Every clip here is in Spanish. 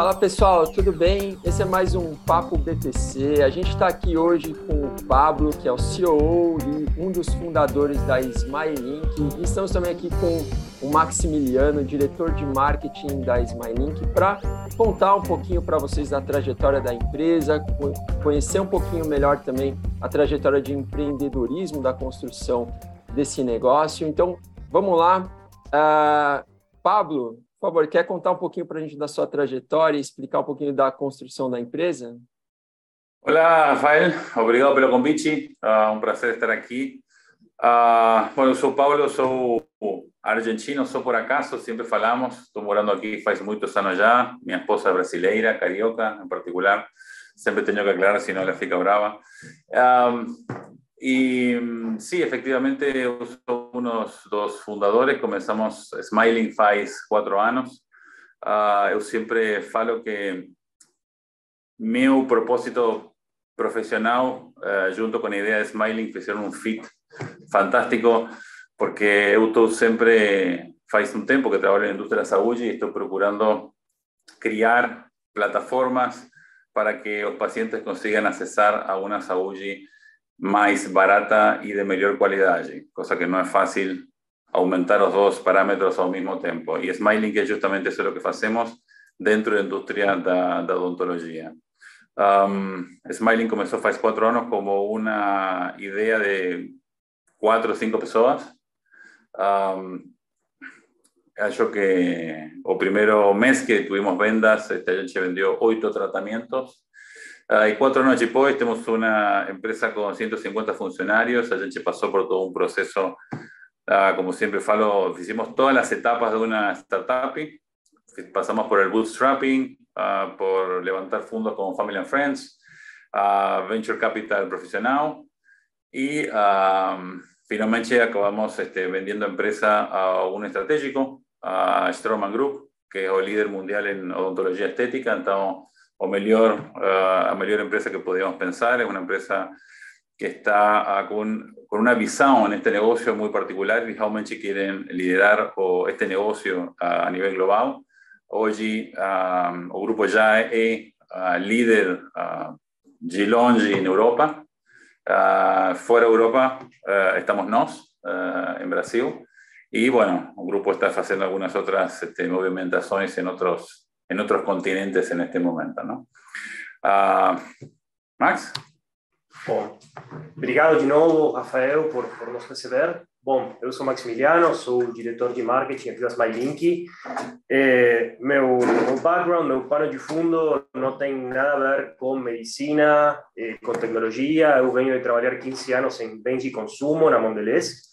Fala pessoal, tudo bem? Esse é mais um Papo BTC. A gente está aqui hoje com o Pablo, que é o CEO e um dos fundadores da Smilelink. E estamos também aqui com o Maximiliano, diretor de marketing da Smilelink, para contar um pouquinho para vocês da trajetória da empresa, conhecer um pouquinho melhor também a trajetória de empreendedorismo da construção desse negócio. Então, vamos lá. Uh, Pablo, por favor, quer contar um pouquinho para a gente da sua trajetória e explicar um pouquinho da construção da empresa? Olá, Rafael. Obrigado pelo convite. Uh, um prazer estar aqui. Uh, bom, eu sou Paulo, sou argentino, sou por acaso, sempre falamos. Estou morando aqui faz muitos anos já. Minha esposa é brasileira, carioca em particular. Sempre tenho que aclarar, senão ela fica brava. Um, y mm, sí, efectivamente, yo soy uno de los fundadores. Comenzamos Smiling faz cuatro años. Uh, eu falo que meu propósito profissional, uh, junto com a ideia de Smiling, fizeram um fit fantástico, porque eu estou sempre, faz um tempo que trabalho na indústria da saúde e estou procurando criar plataformas para que os pacientes consigam acessar a uma saúde más barata y de mejor calidad, cosa que no es fácil aumentar los dos parámetros al mismo tiempo. Y Smiling es justamente eso lo que hacemos dentro de la industria de la odontología. Um, Smiling comenzó hace cuatro años como una idea de cuatro o cinco personas. Um, yo que o primero mes que tuvimos vendas, este, a gente vendió ocho tratamientos y cuatro años después tenemos una empresa con 150 funcionarios. A gente pasó por todo un proceso, ah, como siempre falo, hicimos todas las etapas de una startup. Pasamos por el bootstrapping, ah, por levantar fondos como Family and Friends, Venture Capital profesional y finalmente acabamos este, vendiendo empresa a un estratégico, a Stroman Group, que es el líder mundial en odontología estética. Entonces, o mejor, uh, a mejor empresa que podíamos pensar. Es una empresa que está uh, con, con, una visión en este negocio muy particular y realmente quieren liderar o, este negocio uh, a nivel global. Hoy um, el grupo ya es líder de longe en Europa. fuera de Europa estamos nos, en Brasil. Y bueno, el grupo está haciendo algunas otras este, movimentaciones en otros en otros continentes en este momento, ¿no? Uh, Max? Bom, obrigado de novo, Rafael, por, por nos receber. Bom, eu sou Maximiliano, sou diretor de marketing aqui da MyLink. É, meu, meu background, meu pano de fundo não tem nada a ver com medicina, é, com tecnologia. Eu venho de trabalhar 15 anos em bens de consumo na Mondelez.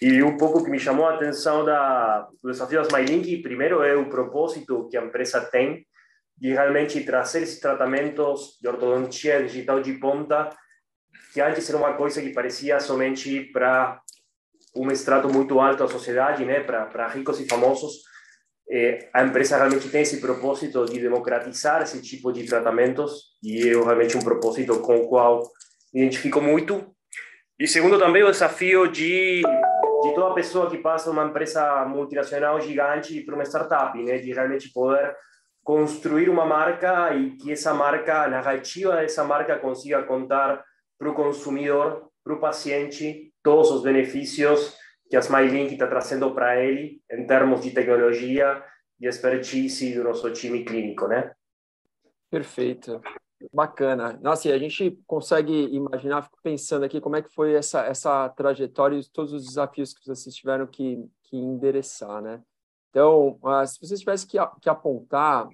E um pouco que me chamou a atenção da, do desafio das MyLink, primeiro é o propósito que a empresa tem de realmente trazer esses tratamentos de ortodontia digital de ponta, que antes era uma coisa que parecia somente para um extrato muito alto da sociedade, né, para, ricos e famosos. É, a empresa realmente tem esse propósito de democratizar esse tipo de tratamentos e é realmente um propósito com o qual me identifico muito. E segundo também o desafio de de toda pessoa que passa uma empresa multinacional gigante para uma startup, né? De realmente poder construir uma marca e que essa marca, a narrativa dessa marca consiga contar para o consumidor, para o paciente, todos os benefícios que a SmileLink está trazendo para ele em termos de tecnologia e expertise do nosso time clínico, né? Perfeito. Bacana. Nossa, e a gente consegue imaginar, fico pensando aqui como é que foi essa, essa trajetória e todos os desafios que vocês tiveram que, que endereçar, né? Então, uh, se vocês tivessem que, que apontar,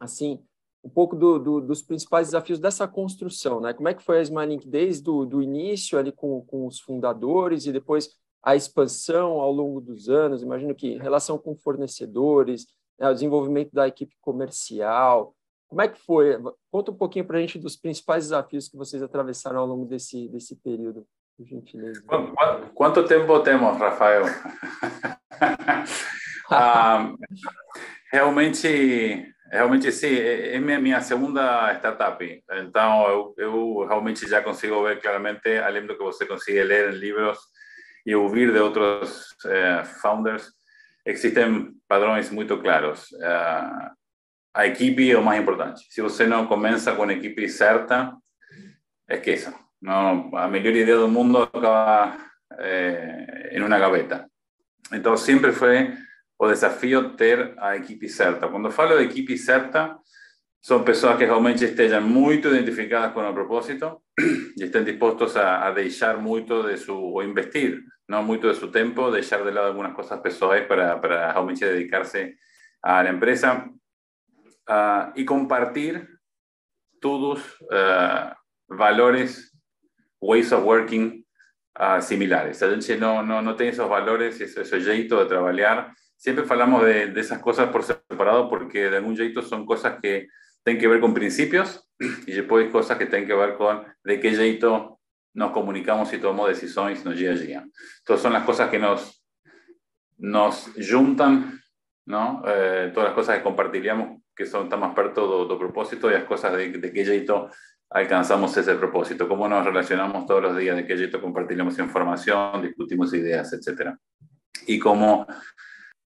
assim, um pouco do, do, dos principais desafios dessa construção, né? Como é que foi a Smilink desde o do início ali com, com os fundadores e depois a expansão ao longo dos anos? Imagino que relação com fornecedores, né, o desenvolvimento da equipe comercial, como é que foi? Conta um pouquinho para a gente dos principais desafios que vocês atravessaram ao longo desse, desse período, por gentileza. Quanto, quanto tempo temos, Rafael? ah, realmente, realmente sim, é, é minha, minha segunda startup. Então, eu, eu realmente já consigo ver claramente, além do que você consegue ler em livros e ouvir de outros eh, founders, existem padrões muito claros. Uh, a equipe é o mais importante. Se você não começa com a equipe certa, esqueça. Não, a melhor ideia do mundo acaba eh, em uma gaveta. Então, sempre foi o desafio ter a equipe certa. Quando falo de equipe certa, são pessoas que realmente estejam muito identificadas com o propósito e estén dispostos a, a deixar muito de su, o investir, no mucho de su tiempo, deixar de lado algunas cosas pessoais para, para realmente dedicarse la empresa uh, y compartir todos uh, valores, ways of working uh, similares. A gente no, no, no tem esos valores, ese, ese jeito de trabalhar. Siempre falamos de, de esas cosas por separado porque de algún jeito son cosas que tienen que ver con principios y después cosas que tienen que ver con de qué jeito nos comunicamos y tomamos decisiones no día a día. Entonces son las cosas que nos, nos juntan, ¿no? Eh, todas las cosas que compartiríamos que son tan más perto do, propósito y las cosas de, de qué jeito alcanzamos ese propósito, cómo nos relacionamos todos los días, de qué jeito compartimos información, discutimos ideas, etc. Y cómo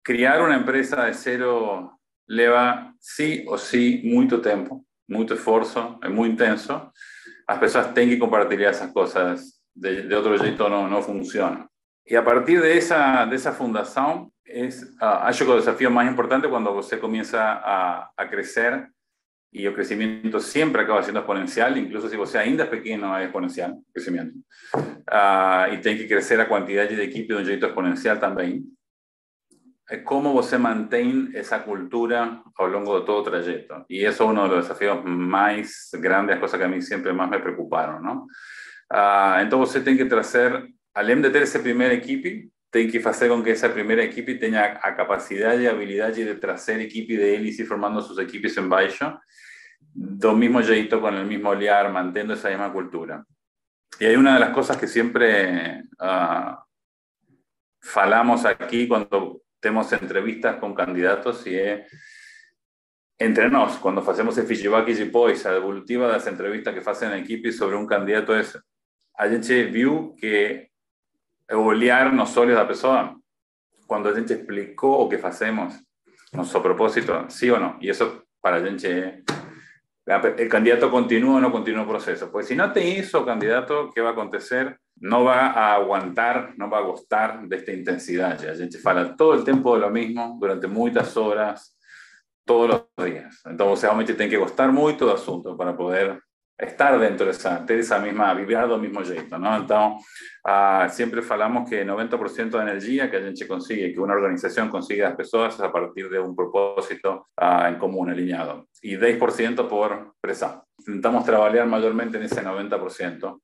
crear una empresa de cero leva sí o sí mucho tiempo, mucho esfuerzo, es muy intenso. Las personas tienen que compartir esas cosas, de, de otro jeito no, no funciona. Y a partir de esa, de esa fundación, es, uh, que el desafío más importante cuando usted comienza a, a crecer y el crecimiento siempre acaba siendo exponencial, incluso si usted ainda es pequeño, es exponencial el crecimiento. Uh, tiene que crecer a cantidad de equipo de un jeito exponencial también cómo você mantém esa cultura lo largo de todo el trayecto. Y eso es uno de los desafíos más grandes, cosas que a mí siempre más me preocuparon, ¿no? Uh, entonces você tem que trazer, além de ter esse primeiro equipe, tem que fazer com que essa primeira equipe tenha a capacidade e habilidade de trazer equipe de eles e formando sus equipes embaixo, do mismo jeito, con el mismo olhar, mantendo esa misma cultura. Y hay una de las cosas que siempre uh, falamos aquí cuando tenemos entrevistas con candidatos y es entre nos, cuando hacemos el feedback y después, la devolutiva de las entrevistas que hacen en equipo sobre un candidato es, a gente viu que olhar nos olhos da pessoa, cuando a gente explicó o que hacemos, nuestro propósito, sí o no, y eso para a gente el candidato continúa o no continúa el proceso. Pues si no te hizo candidato, ¿qué va a acontecer? No va a aguantar, no va a gustar de esta intensidad. Ya. A gente fala todo el tiempo de lo mismo, durante muchas horas, todos los días. Entonces, realmente tiene que gustar mucho el asunto para poder estar dentro de esa, de esa misma, vibrar del mismo jeito, ¿no? Entonces, uh, siempre falamos que 90% de energía que a gente consigue, que una organización consigue las personas a partir de un propósito uh, en común, alineado. Y 10% por presa. Intentamos trabajar mayormente en ese 90%.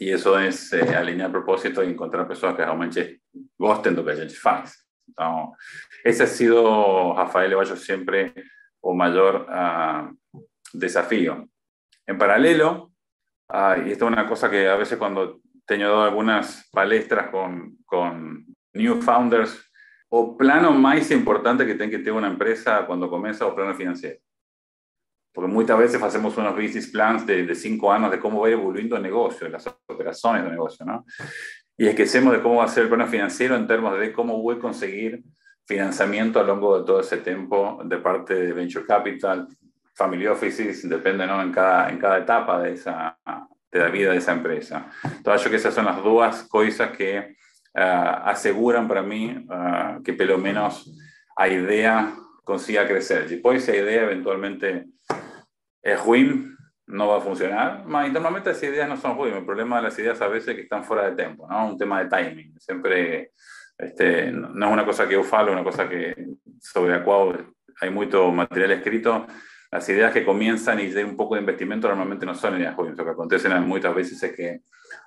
Y eso es eh, alinear propósito y encontrar personas que realmente gusten de lo que a gente faz. Entonces, ese ha sido, Rafael Levallo, siempre o mayor uh, desafío. En paralelo, ah, y esto es una cosa que a veces cuando tengo dado algunas palestras con, con new founders, o plano más importante que tiene que tener una empresa cuando comienza o plano financiero. Porque muchas veces hacemos unos business plans de, de cinco años de cómo va evolucionando el negocio, las operaciones del negocio, ¿no? Y esquecemos de cómo va a ser el plano financiero en términos de cómo voy a conseguir financiamiento a lo largo de todo ese tiempo de parte de Venture Capital, family offices, depende ¿no? en, cada, en cada etapa de, esa, de la vida de esa empresa. Entonces, yo que esas son las dos cosas que uh, aseguran para mí uh, que pelo menos a idea consiga crecer. Después esa idea eventualmente es ruin, no va a funcionar, pero normalmente las ideas no son ruin, el problema de las ideas a veces es que están fuera de tiempo, ¿no? un tema de timing. Siempre este, no es una cosa que yo falo, una cosa que, sobre la cual hay mucho material escrito, las ideas que comienzan y de un poco de investimento normalmente no son ideas jóvenes. Lo que acontece muchas veces es que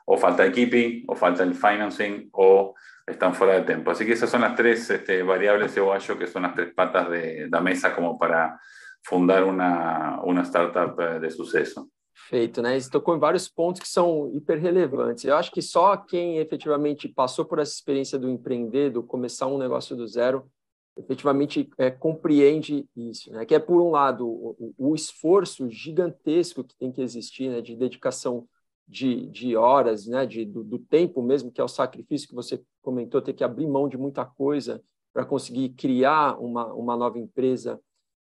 o falta equipo, o falta el financing, o están fuera de tiempo. Así que esas son las tres este, variables de Oayo, que son las tres patas de la mesa como para fundar una, una startup eh, de sucesso. Perfeito, né? Você tocou em vários pontos que são hiper relevantes. Eu acho que só quem efetivamente passou por essa experiência do empreender, do começar um negócio do zero, efetivamente é, compreende isso, né? Que é por um lado o, o, esforço gigantesco que tem que existir, né? De dedicação de, de horas, né? De do, do, tempo mesmo, que é o sacrifício que você comentou, ter que abrir mão de muita coisa para conseguir criar uma uma nova empresa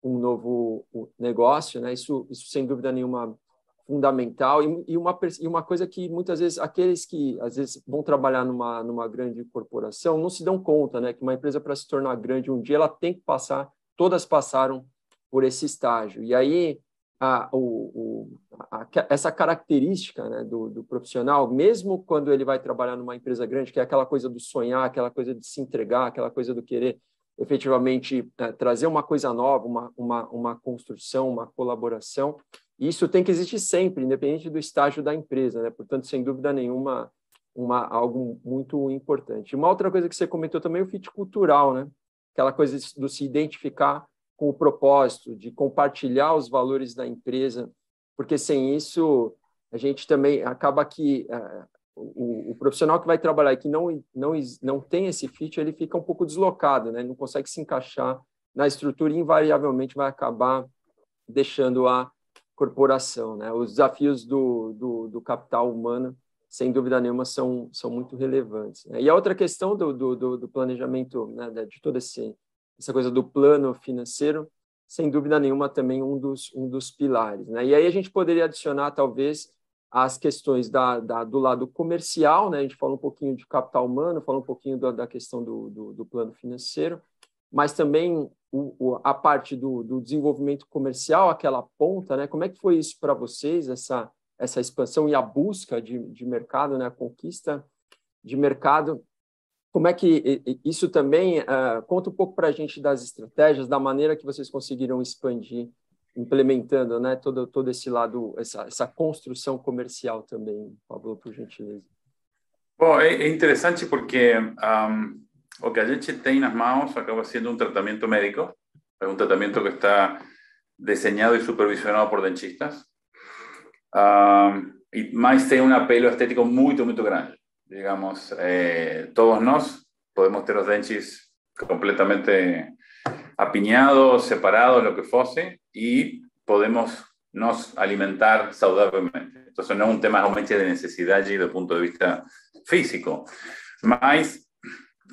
um novo negócio, né? Isso, isso sem dúvida nenhuma fundamental e, e, uma e uma coisa que muitas vezes aqueles que às vezes vão trabalhar numa numa grande corporação não se dão conta, né? Que uma empresa para se tornar grande um dia ela tem que passar, todas passaram por esse estágio e aí a, o, o, a, essa característica né, do, do, profissional, mesmo quando ele vai trabalhar numa empresa grande, que é aquela coisa do sonhar, aquela coisa de se entregar, aquela coisa do querer efetivamente é, trazer uma coisa nova, uma, uma, uma construção, uma colaboração, isso tem que existir sempre, independente do estágio da empresa, né? portanto, sem dúvida nenhuma, uma, algo muito importante. Uma outra coisa que você comentou também é o fit cultural, né? aquela coisa do se identificar com o propósito de compartilhar os valores da empresa, porque sem isso a gente também acaba que uh, o, o, profissional que vai trabalhar e que não, não, não tem esse fit, ele fica um pouco deslocado, né? não consegue se encaixar na estrutura e invariavelmente vai acabar deixando a corporação. Né? Os desafios do, do, do capital humano, sem dúvida nenhuma, são, são muito relevantes. Né? E a outra questão do, do, do planejamento, né, de esse essa coisa do plano financeiro, sem dúvida nenhuma também um dos, um dos pilares. Né? E aí a gente poderia adicionar, talvez, as questões da, da, do lado comercial, né? a gente fala um pouquinho de capital humano, fala um pouquinho da, da questão do, do, do, plano financeiro, mas também o, o, a parte do, do, desenvolvimento comercial, aquela ponta, né? como é que foi isso para vocês, essa, essa expansão e a busca de, de mercado, né? a conquista de mercado como é que isso também uh, conta um pouco para a gente das estratégias, da maneira que vocês conseguiram expandir, implementando, né, todo todo esse lado, essa, essa construção comercial também, Pablo, por gentileza. Bom, é, interessante porque um, o que a gente tem acaba sendo um tratamento médico, é um tratamento que está desenhado e supervisionado por dentistas, um, e mais tem um apelo estético muito, muito grande digamos, eh, todos nos podemos tener los dentes completamente apiñados, separados, lo que fuese, y podemos nos alimentar saludablemente. Entonces no es un tema realmente de necesidad y desde el punto de vista físico. Más,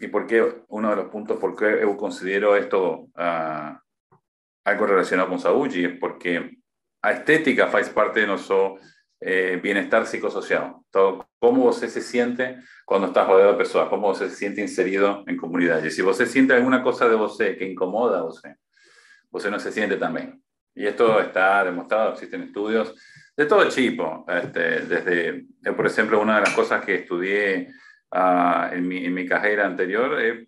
y porque uno de los puntos por qué yo considero esto uh, algo relacionado con salud, es porque la estética hace parte de nuestro eh, bienestar psicosocial. Todo, cómo usted se siente cuando está rodeado de personas, cómo usted se siente inserido en comunidad. Y si usted siente alguna cosa de usted que incomoda a usted, usted no se siente tan bien. Y esto está demostrado, existen estudios de todo tipo. Este, desde, por ejemplo, una de las cosas que estudié uh, en, mi, en, mi, carrera anterior es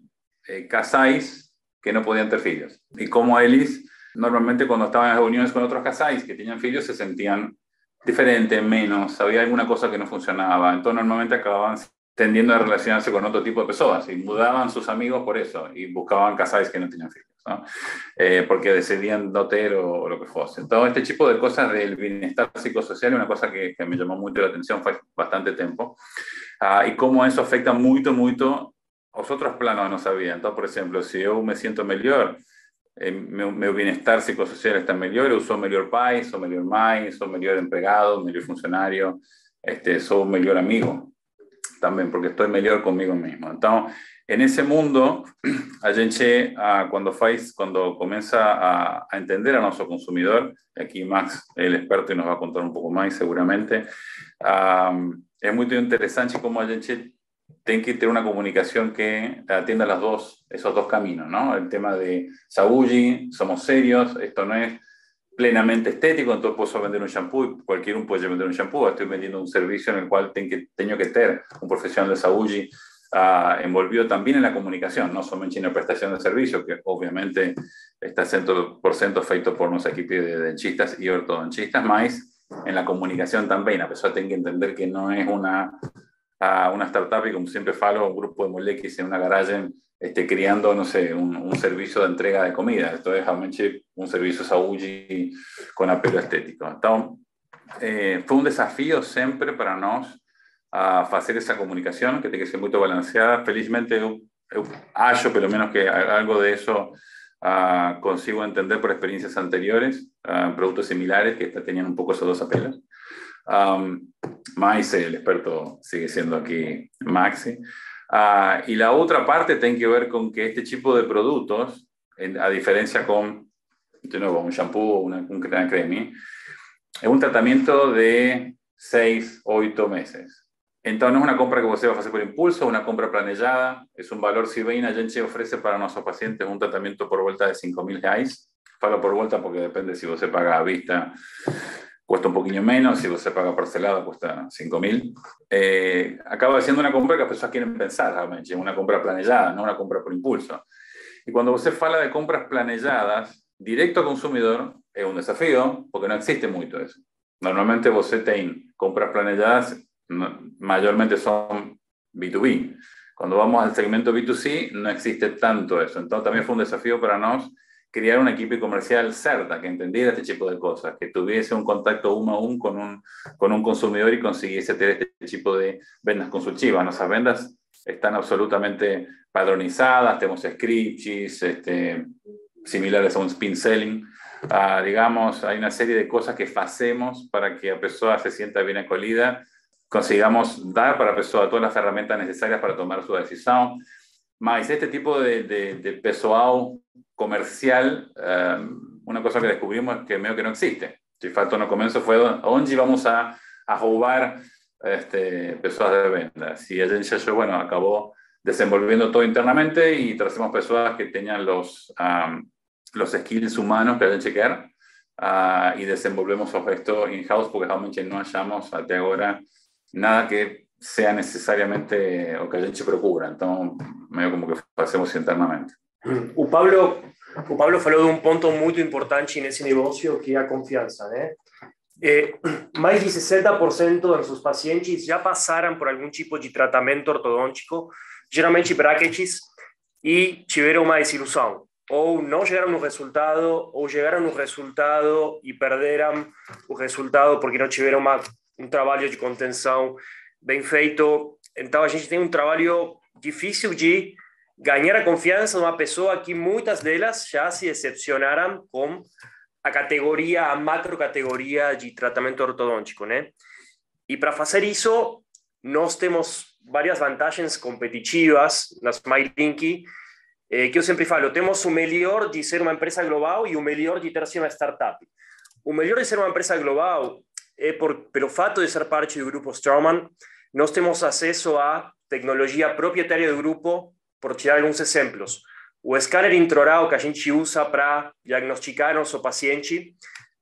eh, casáis que no podían tener hijos. Y como Elis, normalmente cuando estaban en reuniones con otros casáis que tenían hijos, se sentían diferente, menos, había alguna cosa que no funcionaba. Entonces normalmente acababan tendiendo a relacionarse con otro tipo de personas y mudaban sus amigos por eso y buscaban casais que no tenían hijos, ¿no? Eh, porque decidían doter o, lo que fuese. Entonces este tipo de cosas del bienestar psicosocial una cosa que, me llamó mucho la atención fue bastante tiempo uh, y cómo eso afecta mucho, mucho los otros planos no sabía. Entonces, por ejemplo, si yo me siento mejor, eh, meu, meu bem-estar psicossocial está melhor, eu sou melhor pai, sou melhor mãe, sou melhor empregado, melhor funcionário, este, sou melhor amigo também, porque estou melhor comigo mesmo. Então, nesse mundo, a gente, ah, quando faz, quando começa a, a entender a nosso consumidor, e aqui Max o experto e nos vai contar um pouco mais, seguramente, ah, é muito interessante como a gente tiene que tener una comunicación que atienda las dos, esos dos caminos, ¿no? El tema de Saúl, somos serios, esto no es plenamente estético, entonces puedo vender un shampoo y cualquier uno puede vender un shampoo, estoy vendiendo un servicio en el cual tengo que, tengo que tener un profesional de Saúl uh, envolvido también en la comunicación, no solamente en la prestación de servicio, que obviamente está 100% feito por nuestro equipo de dentistas y ortodonchistas, más en la comunicación también, a pesar de que entender que no es una a una startup y como siempre falo, un grupo de moleques en una garage este, creando, no sé, un, un, servicio de entrega de comida. Esto es realmente un servicio saúde con apelo estético. Entonces, eh, fue un desafío siempre para nosotros hacer esa comunicación que tiene que ser muy balanceada. Felizmente, yo, yo hallo, pelo menos que algo de eso uh, consigo entender por experiencias anteriores, uh, productos similares que tenían un poco esos dos apelos. Um, el experto sigue siendo aquí Maxi. Uh, y la otra parte tiene que ver con que este tipo de productos, en, a diferencia con de nuevo, un shampoo, una, un creme, es un tratamiento de 6, 8 meses. Entonces, no es una compra que usted va a hacer por impulso, una compra planillada, es un valor si bien a ofrece para nuestros pacientes un tratamiento por vuelta de 5.000 reais. Falo por vuelta porque depende si usted paga a vista, cuesta un poquillo menos, si usted paga parcelado cuesta 5.000. Eh, acaba siendo una compra que las personas quieren pensar realmente, una compra planillada, no una compra por impulso. Y cuando usted fala de compras planejadas, directo al consumidor, es un desafío, porque no existe mucho eso. Normalmente usted tiene compras planejadas mayormente son B2B. Cuando vamos al segmento B2C, no existe tanto eso. Entonces, también fue un desafío para nosotros crear un equipo comercial certa que entendiera este tipo de cosas, que tuviese un contacto uno a uno con un, con un consumidor y consiguiese tener este tipo de vendas consultivas. Nuestras vendas están absolutamente padronizadas, tenemos scripts, este, similares a un spin selling. Ah, digamos, hay una serie de cosas que hacemos para que la persona se sienta bien acolida consigamos dar para la persona todas las herramientas necesarias para tomar su decisión. Más este tipo de, de, de pessoal comercial, um, una cosa que descubrimos es que medio que no existe. Si falta no comienzo fue dónde íbamos a, a robar este, personas de ventas. Y ella yo, bueno, acabó desenvolviendo todo internamente y trajimos personas que tenían los, um, los skills humanos deben chequear uh, y desenvolvemos esto in-house porque realmente no hallamos hasta ahora nada que sea necessariamente o que a gente procura. Então, meio como que fazemos internamente. O Pablo, o Pablo falou de um ponto muito importante nesse negócio que é a confiança, né? Eh, mais de 60% dos seus pacientes já passaram por algum tipo de tratamento ortodôntico, geralmente brackets, e tiveram uma desilusão. Ou não chegaram no resultado, ou chegaram no resultado e perderam o resultado porque não tiveram uma um trabalho de contenção bem feito. Então, a gente tem um trabalho difícil de ganhar a confiança de uma pessoa que muitas delas já se decepcionaram com a categoria, a macro categoria de tratamento ortodôntico, né? E para fazer isso, nós temos várias vantagens competitivas nas MyLink, eh, que eu sempre falo, temos o melhor de ser uma empresa global e o melhor de ter sido uma startup. O melhor de ser uma empresa global é por, pelo fato de ser parte do grupo Straumann, nós temos acesso à tecnologia proprietária do grupo, por tirar alguns exemplos. O scanner intraoral que a gente usa para diagnosticar nosso paciente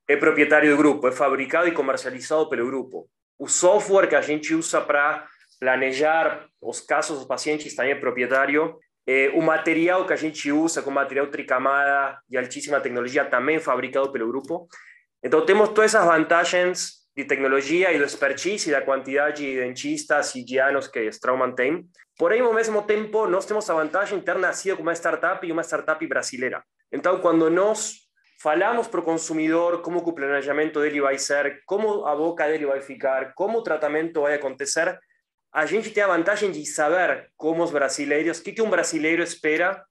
é proprietário do grupo, é fabricado e comercializado pelo grupo. O software que a gente usa para planejar os casos dos pacientes também é proprietário. É, o material que a gente usa, com material tricamada de altíssima tecnologia, também é fabricado pelo grupo. Então, temos todas essas vantagens de tecnologia e do expertise e da quantidade de dentistas e guianos que Straumann tem. Porém, ao mesmo tempo, nós temos a vantagem de ter nascido com uma startup e uma startup brasileira. Então, quando nós falamos para o consumidor como o planejamento dele vai ser, como a boca dele vai ficar, como o tratamento vai acontecer, a gente tem a vantagem de saber como os brasileiros, o que, que um brasileiro espera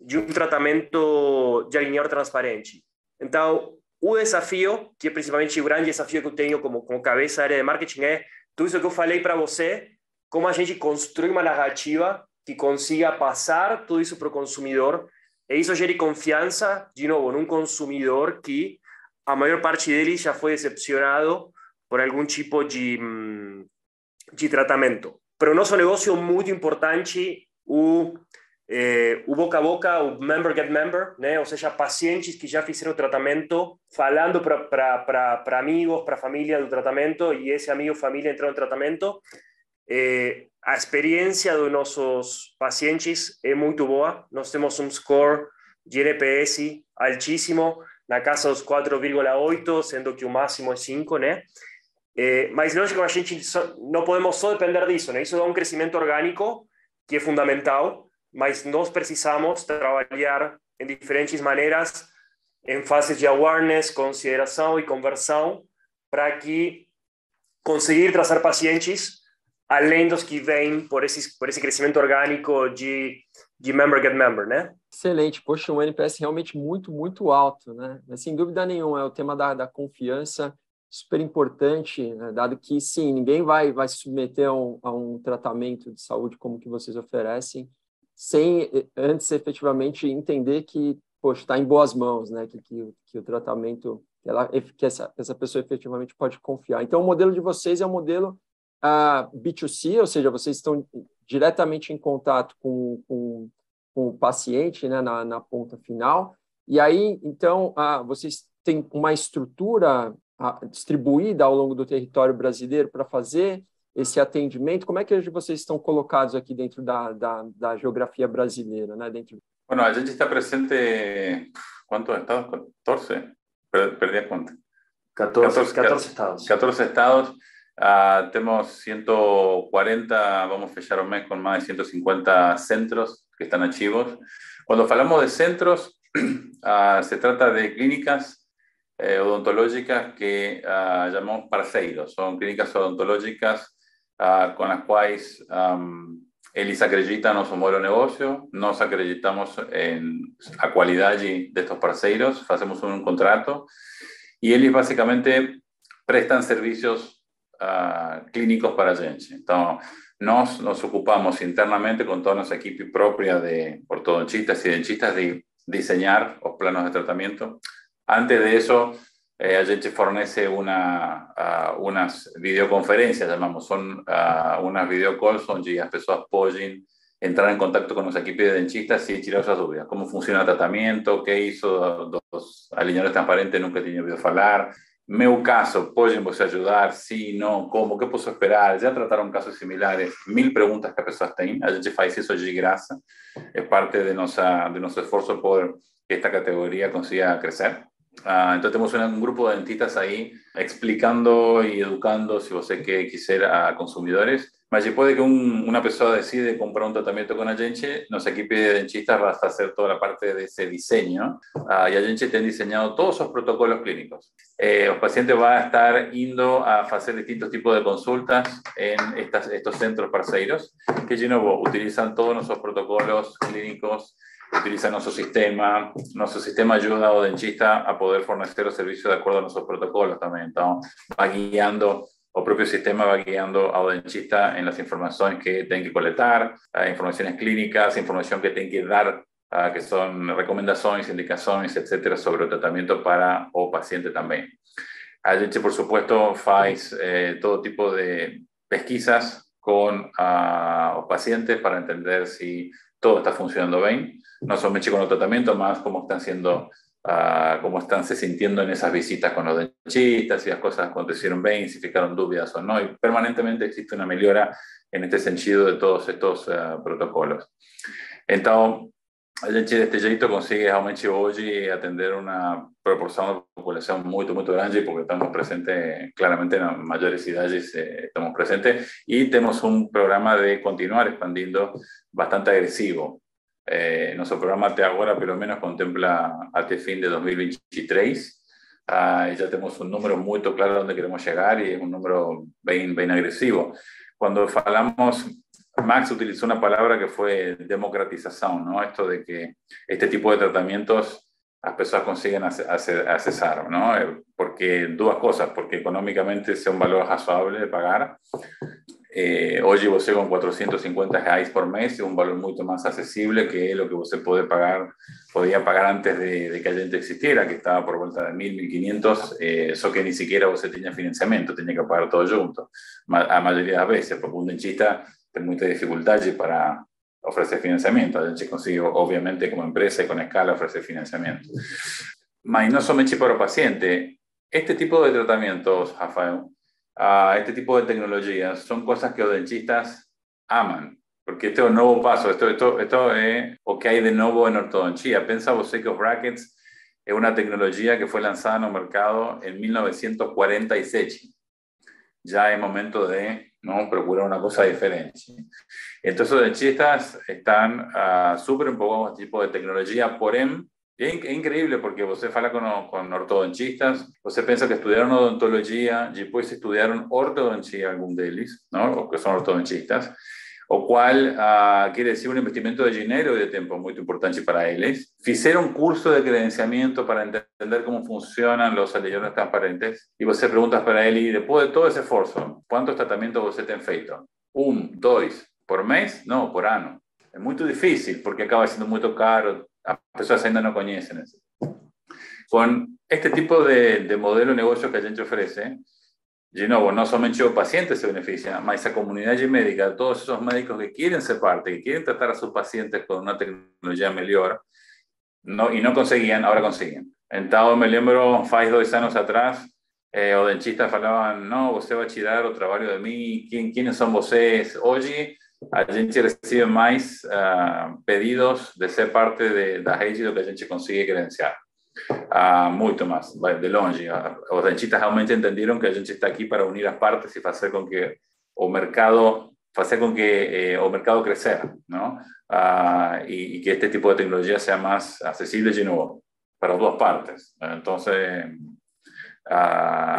de um tratamento de alinhador transparente. Então, o desafio, que é principalmente o grande desafio que eu tenho como, como cabeça da área de marketing, é tudo isso que eu falei para você, como a gente construi uma narrativa que consiga passar tudo isso para o consumidor, e isso gere confiança, de novo, num consumidor que a maior parte dele já foi decepcionado por algum tipo de, de tratamento. Para o nosso negócio, muito importante o eh, o boca a boca, o member get member, né? ou seja, pacientes que já fizeram o tratamento, falando para amigos, para família do tratamento, e esse amigo, família entrou no tratamento. Eh, a experiência dos nossos pacientes é muito boa. Nós temos um score de NPS altíssimo, na casa dos 4,8, sendo que o máximo é 5, né? Eh, mas lógico, a gente não podemos só depender disso, né? Isso dá um crescimento orgânico que é fundamental, mas nós precisamos trabalhar em diferentes maneiras, em fases de awareness, consideração e conversão, para que conseguir trazer pacientes além dos que vêm por esse, por esse crescimento orgânico de, de member get member, né? Excelente. Poxa, um NPS realmente muito, muito alto, né? Mas, sem dúvida nenhuma, é o tema da, da confiança super importante, né? dado que, sim, ninguém vai, vai se submeter a um, a um tratamento de saúde como que vocês oferecem sem eh, antes efetivamente entender que está em boas mãos, né? Que, que, que o tratamento, que, ela, que essa, essa pessoa efetivamente pode confiar. Então, o modelo de vocês é um modelo ah, B2C, ou seja, vocês estão diretamente em contato com, com, com o paciente, né? Na, na ponta final. E aí, então, uh, vocês têm uma estrutura uh, distribuída ao longo do território brasileiro para fazer esse atendimento? Como é que vocês estão colocados aqui dentro da, da, da geografia brasileira, né? Dentro... Bueno, a gente está presente, ¿cuántos estados? 14, perdí a cuenta. 14, 14, 14 estados. 14 estados. Uh, tenemos 140, vamos a fechar un mes con más de 150 centros que están activos. Cuando hablamos de centros, uh, se trata de clínicas eh, odontológicas que uh, llamamos parceiros. Son clínicas odontológicas uh, con las cuales um, eles acreditam no modelo de negocio, nós acreditamos en a qualidade de estos parceiros, hacemos un contrato y eles básicamente prestan servicios uh, clínicos para a gente. Então, nós nos ocupamos internamente con toda nuestra equipe propia de ortodoncistas y dentistas de diseñar los planos de tratamiento. Antes de eso, eh, a gente fornece una, uh, unas videoconferencias, llamamos, son uh, unas videocalls donde las personas pueden entrar en contacto con los equipos de dentistas y tirar sus dudas. Cómo funciona el tratamiento, qué hizo los alineadores transparentes, nunca tenía oído hablar. Meu caso, ¿pueden vos ayudar? Sí, no, ¿cómo? ¿Qué puedo esperar? Ya trataron casos similares, mil preguntas que las personas tienen. A gente faz eso de graça. Es parte de, nuestra, de nuestro esfuerzo por que esta categoría consiga crecer. Uh, entonces tenemos un, grupo de dentistas ahí explicando y educando, si vos sé que quisiera, a consumidores. Mas puede que un, una persona decide comprar un tratamiento con Agenche, nos equipe de dentistas va a hacer toda la parte de ese diseño uh, y Agenche tiene diseñado todos esos protocolos clínicos. Eh, los pacientes van a estar yendo a hacer distintos tipos de consultas en estos centros parceiros que de nuevo utilizan todos nuestros protocolos clínicos utiliza nuestro sistema. Nuestro sistema ayuda al dentista a poder fornecer los servicios de acuerdo a nuestros protocolos también. Entonces, va guiando, o propio sistema va guiando al dentista en las informaciones que tienen que colectar, informaciones clínicas, información que tienen que dar, que son recomendaciones, indicaciones, etcétera, sobre el tratamiento para o paciente también. A gente, por supuesto, hace eh, todo tipo de pesquisas con uh, pacientes para entender si todo está funcionando bien no solamente con el tratamiento, más cómo están siendo, uh, cómo están se sintiendo en esas visitas con los dentistas, si las cosas acontecieron bien, si ficaron dudas o no, y permanentemente existe una mejora en este sentido de todos estos uh, protocolos. Entonces, a gente deste jeito consigue realmente hoy atender una proporción de población muy, muy grande porque estamos presentes claramente en las mayores ciudades, eh, estamos presentes y tenemos un programa de continuar expandiendo bastante agresivo. Eh, programa Te Agora, lo menos, contempla hasta fin de 2023. Ah, y ya tenemos un número muy claro a dónde queremos llegar y es un número bien, bien agresivo. Cuando hablamos, Max utilizó una palabra que fue democratización, ¿no? Esto de que este tipo de tratamientos las personas consiguen accesar, ¿no? Eh, porque dos cosas, porque económicamente sea un valor razonable de pagar eh, hoy você con 450 reais por mes es un valor mucho más accesible que lo que usted puede pagar, pagar antes de, que a gente existiera, que estaba por vuelta de 1.000, 1.500, eh, eso que ni siquiera usted tenía financiamiento, tenía que pagar todo junto, a mayoría de las veces, porque un dentista tiene mucha dificultad para ofrecer financiamiento. A gente consigue, obviamente, como empresa y con escala, ofrecer financiamiento. Mas no solamente para el paciente. Este tipo de tratamientos, Rafael, a este tipo de tecnologías son cosas que los dentistas aman, porque este es un nuevo paso, esto, esto, esto es lo que hay de nuevo en ortodoncia. Pensa você que los brackets es una tecnología que fue lanzada en el mercado en 1946. Ya es momento de ¿no? procurar una cosa diferente. Entonces los dentistas están uh, súper poco este tipo de tecnología, por es increíble porque você fala con, con ortodoncistas, você pensa que estudiaron odontología y después estudiaron ortodoncia algunos de ellos, ¿no? o que son ortodoncistas, o cual uh, quiere decir un investimento de dinero y de tiempo muy importante para ellos. Hicieron curso de credenciamiento para entender cómo funcionan los alineadores transparentes y você preguntas para él y después de todo ese esfuerzo, ¿cuántos tratamientos você tem feito? Un, dos, por mes? No, por año. é muito difícil, porque acaba sendo muito caro, as pessoas ainda não conhecem. Com este tipo de, de modelo de negócio que a gente oferece, de nuevo, no solamente o paciente se beneficia, mas a comunidad médica, todos esos médicos que quieren ser parte, que quieren tratar a sus pacientes con una tecnología mejor, no, y no conseguían, ahora consiguen. Entonces, me lembro, hace dos años atrás, eh, o dentistas falaban, no, usted va a tirar o trabajo de mí, ¿Quién, ¿quiénes son ustedes? Hoy, a gente recibe más uh, pedidos de ser parte de la rede do que a gente consigue credenciar. Uh, muito mais, de longe. Os dentistas realmente entenderam que a gente está aqui para unir as partes e fazer com que o mercado, fazer com que eh, o mercado crescer, não? Uh, e, e, que este tipo de tecnologia seja mais acessível de novo para as duas partes. Então, uh,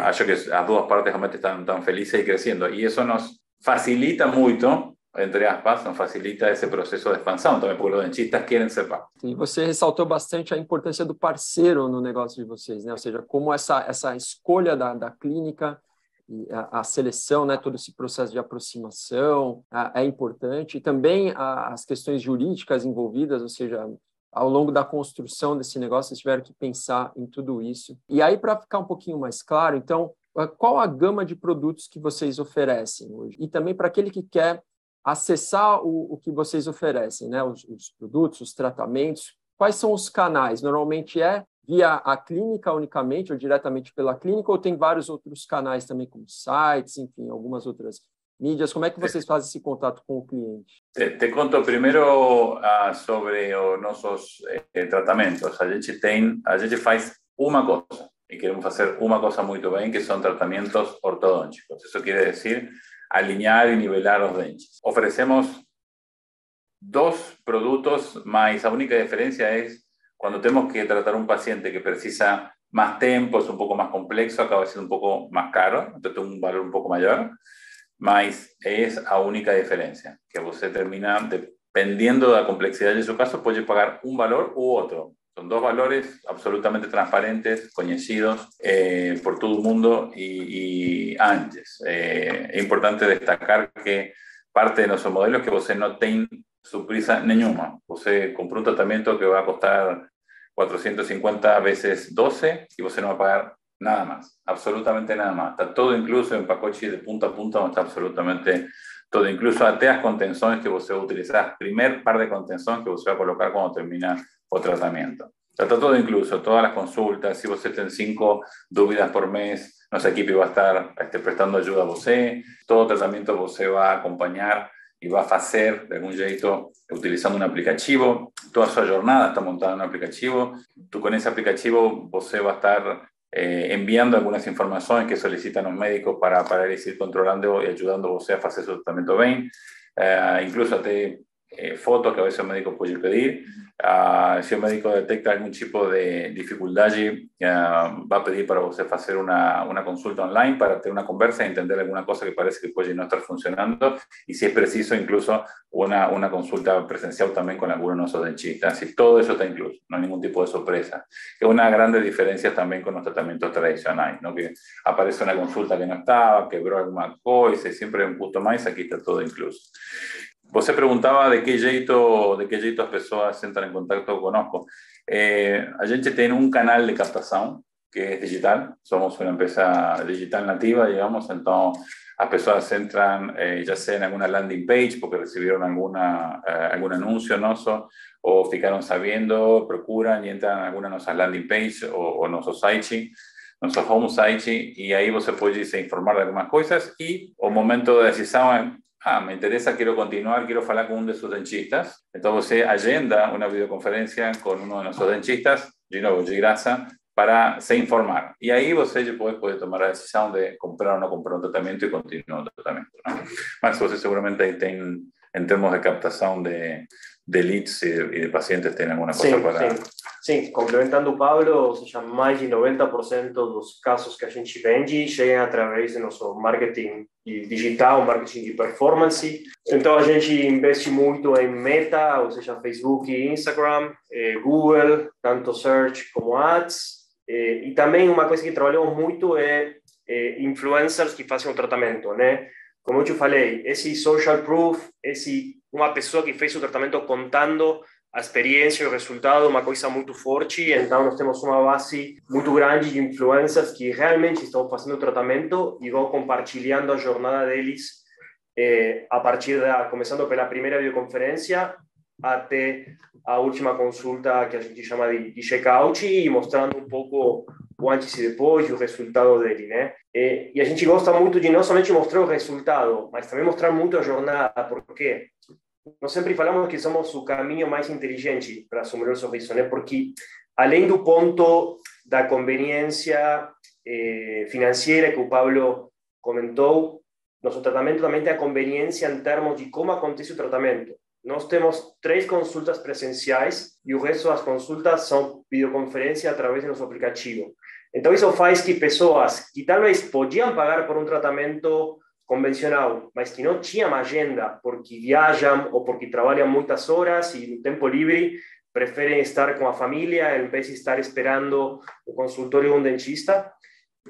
acho que as duas partes realmente estão, estão felizes e crescendo. E isso nos facilita muito entre aspas, não facilita esse processo de expansão também, porque os dentistas querem ser parte. E você ressaltou bastante a importância do parceiro no negócio de vocês, né? Ou seja, como essa, essa escolha da, da clínica a, a, seleção, né, todo esse processo de aproximação a, é importante. E também a, as questões jurídicas envolvidas, ou seja, ao longo da construção desse negócio, vocês tiveram que pensar em tudo isso. E aí, para ficar um pouquinho mais claro, então, qual a gama de produtos que vocês oferecem hoje? E também para aquele que quer acessar o, o que vocês oferecem, né? Os, os, produtos, os tratamentos. Quais são os canais? Normalmente é via a clínica unicamente ou diretamente pela clínica ou tem vários outros canais também, como sites, enfim, algumas outras mídias? Como é que vocês fazem esse contato com o cliente? Te, te conto primeiro uh, sobre os nossos eh, tratamentos. A gente tem, a gente faz uma coisa e queremos fazer uma coisa muito bem, que são tratamentos ortodônticos. Isso quer dizer alinear y nivelar los dentes. Ofrecemos dos productos, más la única diferencia es cuando tenemos que tratar a un paciente que precisa más tiempo, es un poco más complejo, acaba siendo un poco más caro, entonces un valor un poco mayor, más es la única diferencia, que usted termina, dependiendo de la complejidad de su caso, puede pagar un valor u otro. Son dos valores absolutamente transparentes, conocidos eh, por todo el mundo y, antes. Eh, es importante destacar que parte de nuestro modelo es que usted no tiene su prisa ninguna. Usted compra un tratamiento que va a costar 450 veces 12 y usted no va a pagar nada más, absolutamente nada más. Está todo incluso en pacoche de punta a punta, está absolutamente todo, incluso ateas contenciones que usted va a utilizar, primer par de contención que usted va a colocar cuando termina o tratamiento. Está todo incluso, todas las consultas, si usted tiene cinco dudas por mes, nuestro equipo va a estar este, prestando ayuda a usted, todo tratamiento usted va a acompañar y va a hacer de algún jeito utilizando un aplicativo, toda su jornada está montada en un aplicativo, tú con ese aplicativo usted va a estar eh, enviando algunas informaciones que solicitan los médicos para, para ir controlando y ayudando a hacer su tratamiento bien, eh, incluso te eh, fotos que a veces el médico puede pedir. Uh, si el médico detecta algún tipo de dificultad allí, uh, va a pedir para usted hacer una, una, consulta online para tener una conversa y entender alguna cosa que parece que puede no estar funcionando. Y si es preciso, incluso una, una consulta presencial también con algunos de nuestros dentistas. Y todo eso está incluso, no hay ningún tipo de sorpresa. Es una grande diferencia también con los tratamientos tradicionales, ¿no? que aparece una consulta que no estaba, quebró alguna cosa y siempre un punto más, aquí está todo incluso. Você perguntava de que jeito, de que jeito as pessoas entram em contato conosco. Eh, a gente tem um canal de captação que é digital. Somos uma empresa digital nativa, digamos. Então, as pessoas entram, eh, já seja em alguma landing page, porque receberam alguma, eh, algum anúncio nosso, ou ficaram sabendo, procuram e entram em alguma nossas landing page ou, ou nosso site nosso home site e aí você pode se informar de algumas coisas e o momento de decisão é ah, me interesa, quiero continuar, quiero hablar con uno de sus dentistas. Entonces, agenda una videoconferencia con uno de nuestros dentistas, Gino Grasa, para se informar. Y ahí usted puede, puede tomar la decisión de comprar o no comprar un tratamiento y continuar el tratamiento. ¿no? Usted seguramente tem, en términos de captación de, de leads y de, pacientes, tiene alguna cosa para... Sí. Sim, complementando o Pablo, ou seja, mais de 90% dos casos que a gente vende chegam através do nosso marketing digital, marketing de performance. Então a gente investe muito em meta, ou seja, Facebook Instagram, eh, Google, tanto search como ads. Eh, e também uma coisa que trabalhamos muito é eh, influencers que fazem o tratamento, né? Como eu te falei, esse social proof, esse uma pessoa que fez o tratamento contando a experiência e o resultado, uma coisa muito forte. Então, nós temos uma base muito grande de influencers que realmente estão fazendo o tratamento e vão compartilhando a jornada deles eh, a partir da, começando pela primeira videoconferência até a última consulta que a gente chama de, de check-out e mostrando um pouco o antes e depois e o resultado dele, né? E, e, a gente gosta muito de não somente mostrar o resultado, mas também mostrar muito a jornada, porque nós sempre falamos que somos o caminho mais inteligente para assumir o sorriso, né? Porque além do ponto da conveniência eh, financeira que o Pablo comentou, nosso tratamento também tem a conveniência em termos de como acontece o tratamento. Nós temos três consultas presenciais e o resto das consultas são videoconferência através do nosso aplicativo. Então, isso faz que pessoas que talvez podiam pagar por um tratamento convencional, mas que não tinham agenda porque viajam ou porque trabalham muitas horas e no tempo livre preferem estar com a família em vez de estar esperando o consultório de um dentista.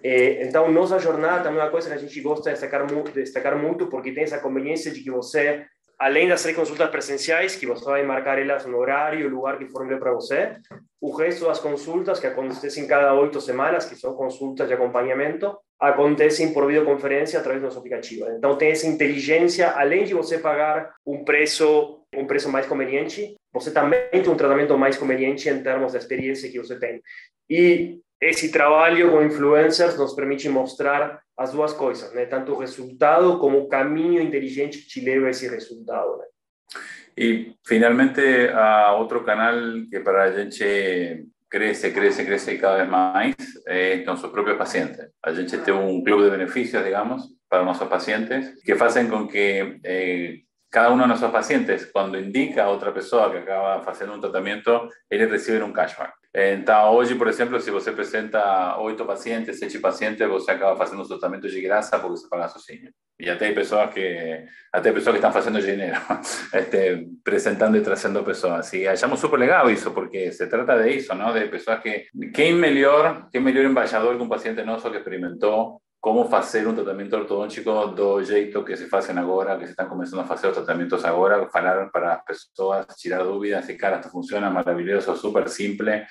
Então, nossa jornada também é uma coisa que a gente gosta de destacar, destacar muito, porque tem essa conveniência de que você além das consultas presenciais, que você vai marcar elas no horário e lugar que for melhor para você, o resto das consultas, que acontecem cada oito semanas, que são consultas de acompanhamento, acontecem por videoconferência através do nosso aplicativo. Então, tem essa inteligência, além de você pagar um preço, um preço mais conveniente, você também tem um tratamento mais conveniente em termos da experiência que você tem. E esse trabalho com influencers nos permite mostrar as duas coisas, né? tanto o resultado como o caminho inteligente que te leva a esse resultado. Né? Y finalmente a otro canal que para a gente crece, crece, crece cada vez más es con sus propios pacientes. A gente tiene un club de beneficios, digamos, para nuestros pacientes que hacen con que eh, cada uno de nuestros pacientes, cuando indica a otra persona que acaba haciendo un tratamiento, ellos reciben un cashback. Então, hoje, por exemplo, se você apresenta oito pacientes, sete pacientes, você acaba fazendo um tratamento de graça porque você paga sozinho. E até pessoas que até pessoas que estão fazendo dinheiro, este, apresentando e trazendo pessoas. E achamos super legal isso, porque se trata de isso, não? De pessoas que quem melhor, quem melhor embaixador que um paciente nosso que experimentou como fazer um tratamento ortodôntico do jeito que se fazem agora, que se estão começando a fazer os tratamentos agora, falar para as pessoas, tirar dúvidas, e cara, esto funciona maravilhoso, super simple.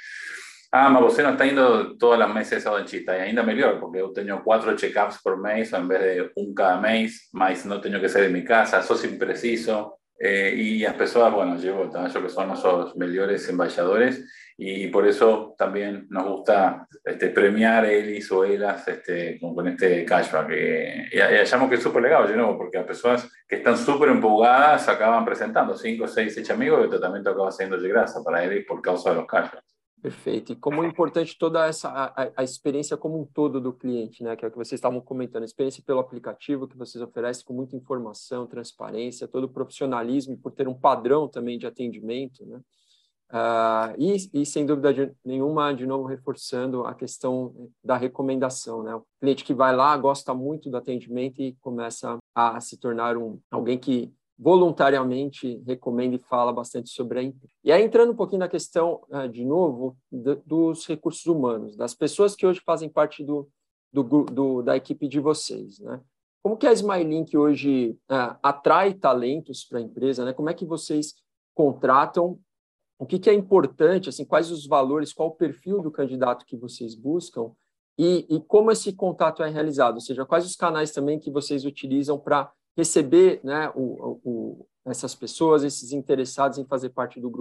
Ah, mas você não está indo todas as meses ao dentista, e ainda melhor, porque eu tenho quatro check-ups por mês, em vez de um cada mês, mas não tenho que sair de minha casa, sou sem preciso. Eh, y las personas, bueno, llevo, yo que son nuestros mejores embajadores y por eso también nos gusta este, premiar él o ellas este, con, este cashback. Eh, y, y que es súper legal, ¿no? porque las personas que están súper empujadas acaban presentando 5, 6, 7 amigos y el tratamiento acaba siendo de grasa para ellos por causa de los cashbacks. Perfeito. E como é importante toda essa a, a, experiência como um todo do cliente, né? Que é o que vocês estavam comentando, a experiência pelo aplicativo que vocês oferecem com muita informação, transparência, todo o profissionalismo e por ter um padrão também de atendimento, né? Uh, e, e, sem dúvida de, nenhuma, de novo reforçando a questão da recomendação, né? O cliente que vai lá gosta muito do atendimento e começa a se tornar um alguém que voluntariamente recomenda e fala bastante sobre a empresa. E aí, entrando um pouquinho na questão, uh, de novo, do, dos recursos humanos, das pessoas que hoje fazem parte do, do, do da equipe de vocês, né? Como que a SmileLink hoje uh, atrai talentos para a empresa, né? Como é que vocês contratam? O que, que é importante, assim, quais os valores, qual o perfil do candidato que vocês buscam e, e como esse contato é realizado? Ou seja, quais os canais também que vocês utilizam para receber né, o, o, essas pessoas, esses interessados em fazer parte do grupo